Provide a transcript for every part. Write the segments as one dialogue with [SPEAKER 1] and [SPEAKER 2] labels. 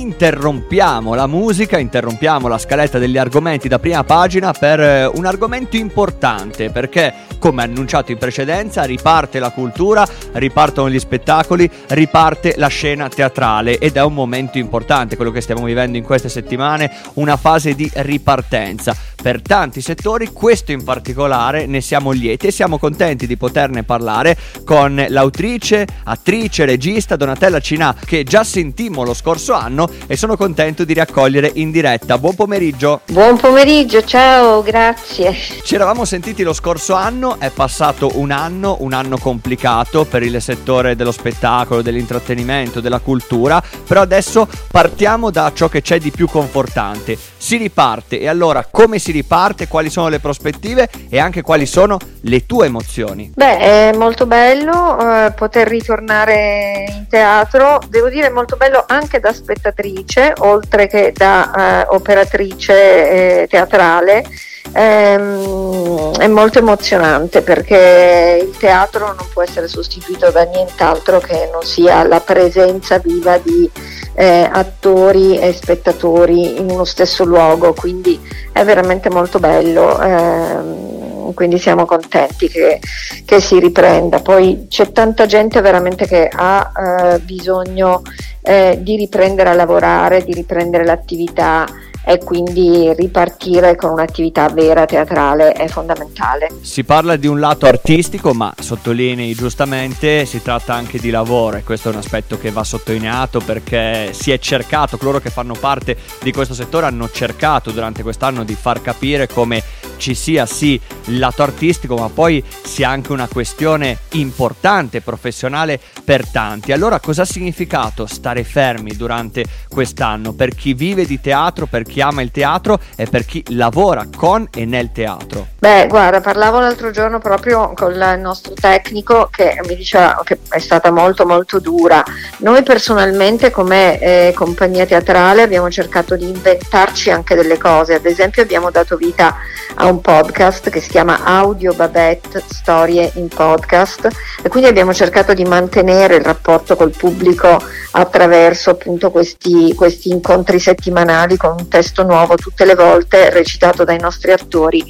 [SPEAKER 1] Interrompiamo la musica, interrompiamo la scaletta degli argomenti da prima pagina per eh, un argomento importante perché, come annunciato in precedenza, riparte la cultura, ripartono gli spettacoli, riparte la scena teatrale ed è un momento importante quello che stiamo vivendo in queste settimane, una fase di ripartenza. Per tanti settori, questo in particolare ne siamo lieti e siamo contenti di poterne parlare con l'autrice, attrice, regista Donatella Cinà che già sentimmo lo scorso anno e sono contento di riaccogliere in diretta. Buon pomeriggio.
[SPEAKER 2] Buon pomeriggio, ciao, grazie.
[SPEAKER 1] Ci eravamo sentiti lo scorso anno, è passato un anno, un anno complicato per il settore dello spettacolo, dell'intrattenimento, della cultura, però adesso partiamo da ciò che c'è di più confortante. Si riparte e allora come si riparte, quali sono le prospettive e anche quali sono le tue emozioni?
[SPEAKER 2] Beh, è molto bello eh, poter ritornare in teatro, devo dire molto bello anche da spettatrice, oltre che da eh, operatrice eh, teatrale. Ehm, è molto emozionante perché il teatro non può essere sostituito da nient'altro che non sia la presenza viva di eh, attori e spettatori in uno stesso luogo, quindi è veramente molto bello. Ehm, quindi siamo contenti che, che, si riprenda. Poi c'è tanta gente veramente che ha eh, bisogno eh, di riprendere a lavorare, di riprendere l'attività e quindi ripartire con un'attività vera teatrale è fondamentale.
[SPEAKER 1] Si parla di un lato artistico, ma sottolinei giustamente si tratta anche di lavoro e questo è un aspetto che va sottolineato perché si è cercato, coloro che fanno parte di questo settore hanno cercato durante quest'anno di far capire come ci sia sì lato artistico, ma poi sia anche una questione importante, professionale per tanti. Allora cosa ha significato stare fermi durante quest'anno per chi vive di teatro, per chi ama il teatro e per chi lavora con e nel teatro?
[SPEAKER 2] Beh, guarda, parlavo l'altro giorno proprio con il nostro tecnico che mi diceva che è stata molto molto dura. Noi personalmente come eh, compagnia teatrale abbiamo cercato di inventarci anche delle cose, ad esempio abbiamo dato vita a un podcast che si chiama Audio Babette Storie in Podcast e quindi abbiamo cercato di mantenere il rapporto col pubblico attraverso appunto questi, questi incontri settimanali con un testo nuovo tutte le volte recitato dai nostri attori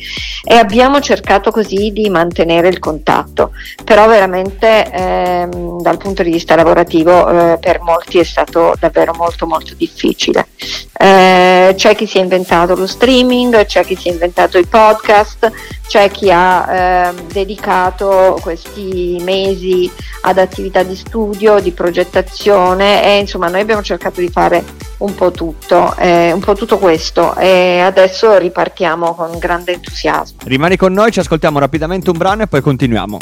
[SPEAKER 2] e abbiamo cercato così di mantenere il contatto, però veramente ehm, dal punto di vista lavorativo eh, per molti è stato davvero molto molto difficile. Eh, c'è chi si è inventato lo streaming, c'è chi si è inventato i podcast, c'è chi ha eh, dedicato questi mesi ad attività di studio, di progettazione e insomma noi abbiamo cercato di fare un po' tutto, eh, un po' tutto questo e adesso ripartiamo con grande entusiasmo.
[SPEAKER 1] Rimani con noi, ci ascoltiamo rapidamente un brano e poi continuiamo.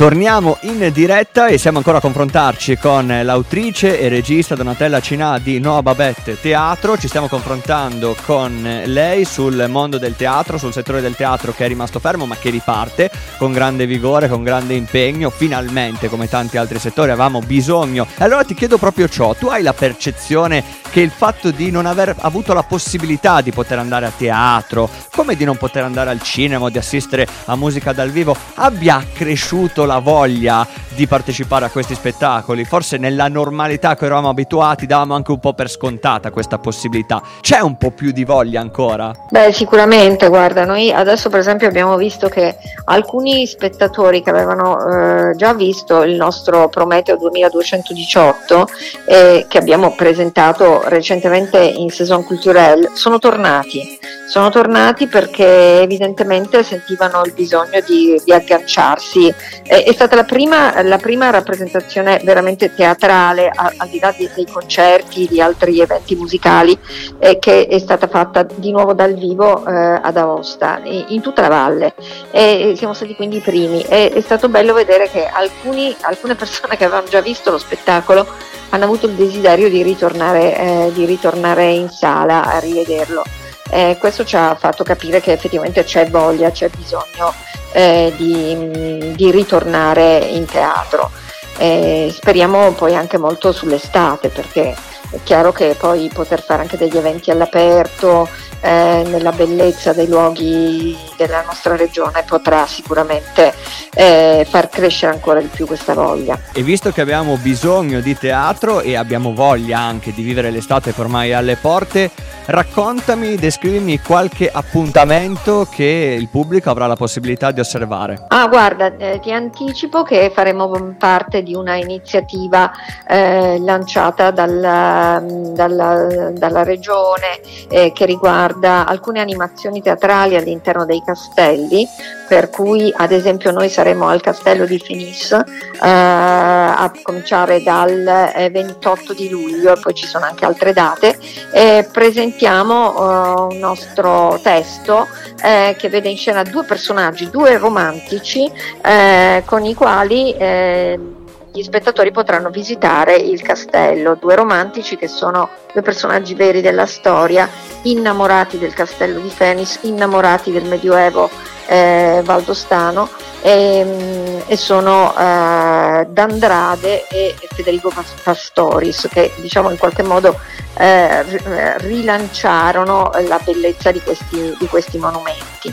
[SPEAKER 1] Torniamo in diretta e siamo ancora a confrontarci con l'autrice e regista Donatella Cinà di Noa Babette Teatro. Ci stiamo confrontando con lei sul mondo del teatro, sul settore del teatro che è rimasto fermo ma che riparte con grande vigore, con grande impegno. Finalmente, come tanti altri settori, avevamo bisogno. Allora ti chiedo proprio ciò: tu hai la percezione che il fatto di non aver avuto la possibilità di poter andare a teatro, come di non poter andare al cinema di assistere a musica dal vivo, abbia accresciuto la voglia di partecipare a questi spettacoli. Forse nella normalità che eravamo abituati davamo anche un po' per scontata questa possibilità. C'è un po' più di voglia ancora?
[SPEAKER 2] Beh, sicuramente, guarda, noi adesso per esempio abbiamo visto che alcuni spettatori che avevano eh, già visto il nostro Prometeo 2218 eh, che abbiamo presentato recentemente in Saison Culturelle sono tornati. Sono tornati perché evidentemente sentivano il bisogno di, di agganciarsi. Eh, è stata la prima, la prima rappresentazione veramente teatrale, a, al di là di, dei concerti, di altri eventi musicali, eh, che è stata fatta di nuovo dal vivo eh, ad Aosta, in tutta la valle. E siamo stati quindi i primi. E, è stato bello vedere che alcuni, alcune persone che avevano già visto lo spettacolo hanno avuto il desiderio di ritornare, eh, di ritornare in sala a rivederlo. Eh, questo ci ha fatto capire che effettivamente c'è voglia, c'è bisogno eh, di, di, ritornare in teatro. Eh, speriamo poi anche molto sull'estate perché è chiaro che poi poter fare anche degli eventi all'aperto, eh, nella bellezza dei luoghi della nostra regione potrà sicuramente eh, far crescere ancora di più questa voglia.
[SPEAKER 1] E visto che abbiamo bisogno di teatro e abbiamo voglia anche di vivere l'estate che ormai è alle porte, raccontami, descrivimi qualche appuntamento che il pubblico avrà la possibilità di osservare.
[SPEAKER 2] Ah, guarda, eh, ti anticipo che faremo parte di una iniziativa eh, lanciata dalla, dalla, dalla regione eh, che riguarda alcune animazioni teatrali all'interno dei castelli, per cui ad esempio noi saremo al castello di Finis eh, a cominciare dal 28 eh, di luglio, poi ci sono anche altre date, e presentiamo uh, un nostro testo eh, che vede in scena due personaggi, due romantici, eh, con i quali eh, gli spettatori potranno visitare il castello, due romantici che sono due personaggi veri della storia, innamorati del castello di Fenis, innamorati del Medioevo eh, valdostano e, mm, e sono eh, D'Andrade e Federico Pastoris che diciamo in qualche modo eh, rilanciarono la bellezza di questi, di questi monumenti.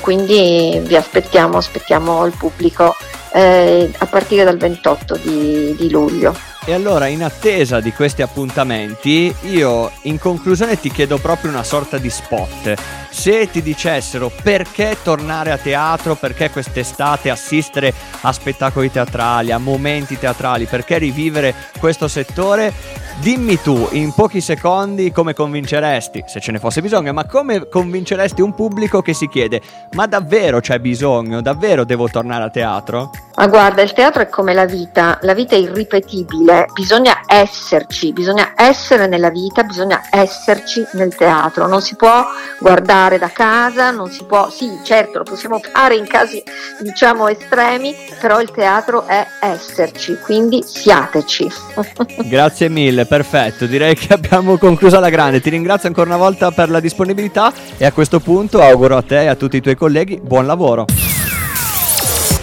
[SPEAKER 2] quindi vi aspettiamo, aspettiamo il pubblico eh, a partire dal 28 di, di luglio.
[SPEAKER 1] E allora, in attesa di questi appuntamenti, io in conclusione ti chiedo proprio una sorta di spot. Se ti dicessero perché tornare a teatro, perché quest'estate assistere a spettacoli teatrali, a momenti teatrali, perché rivivere questo settore, Dimmi tu in pochi secondi come convinceresti, se ce ne fosse bisogno, ma come convinceresti un pubblico che si chiede: ma davvero c'è bisogno? Davvero devo tornare a teatro?
[SPEAKER 2] Ma guarda, il teatro è come la vita, la vita è irripetibile, bisogna esserci, bisogna essere nella vita, bisogna esserci nel teatro, non si può guardare da casa, non si può, sì certo lo possiamo fare in casi diciamo estremi, però il teatro è esserci, quindi siateci.
[SPEAKER 1] Grazie mille perfetto. Direi che abbiamo concluso alla grande. Ti ringrazio ancora una volta per la disponibilità e a questo punto auguro a te e a tutti i tuoi colleghi buon lavoro.